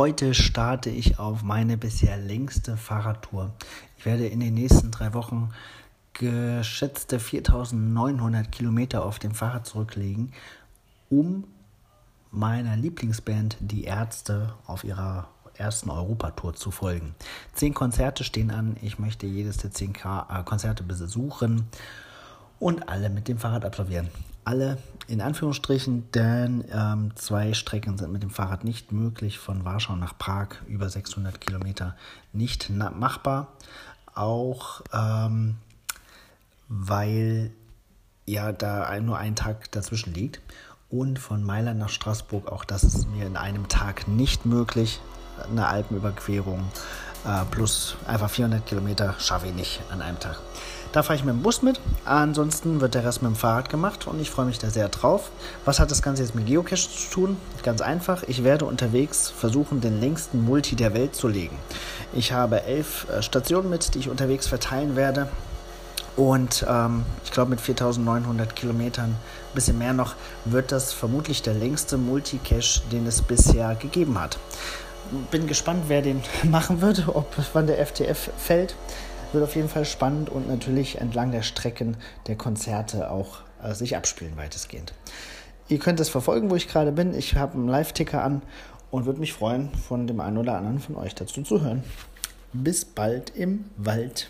Heute starte ich auf meine bisher längste Fahrradtour. Ich werde in den nächsten drei Wochen geschätzte 4900 Kilometer auf dem Fahrrad zurücklegen, um meiner Lieblingsband Die Ärzte auf ihrer ersten Europatour zu folgen. Zehn Konzerte stehen an. Ich möchte jedes der zehn äh, Konzerte besuchen und alle mit dem Fahrrad absolvieren. Alle in Anführungsstrichen, denn ähm, zwei Strecken sind mit dem Fahrrad nicht möglich. Von Warschau nach Prag über 600 Kilometer nicht machbar. Auch ähm, weil ja da nur ein Tag dazwischen liegt. Und von Mailand nach Straßburg, auch das ist mir in einem Tag nicht möglich. Eine Alpenüberquerung äh, plus einfach 400 Kilometer schaffe ich nicht an einem Tag. Da fahre ich mit dem Bus mit. Ansonsten wird der Rest mit dem Fahrrad gemacht und ich freue mich da sehr drauf. Was hat das Ganze jetzt mit Geocache zu tun? Ganz einfach. Ich werde unterwegs versuchen, den längsten Multi der Welt zu legen. Ich habe elf äh, Stationen mit, die ich unterwegs verteilen werde. Und ähm, ich glaube, mit 4900 Kilometern, ein bisschen mehr noch, wird das vermutlich der längste Multicache, den es bisher gegeben hat. Bin gespannt, wer den machen wird, ob wann der FTF fällt. Wird auf jeden Fall spannend und natürlich entlang der Strecken der Konzerte auch äh, sich abspielen, weitestgehend. Ihr könnt es verfolgen, wo ich gerade bin. Ich habe einen Live-Ticker an und würde mich freuen, von dem einen oder anderen von euch dazu zu hören. Bis bald im Wald.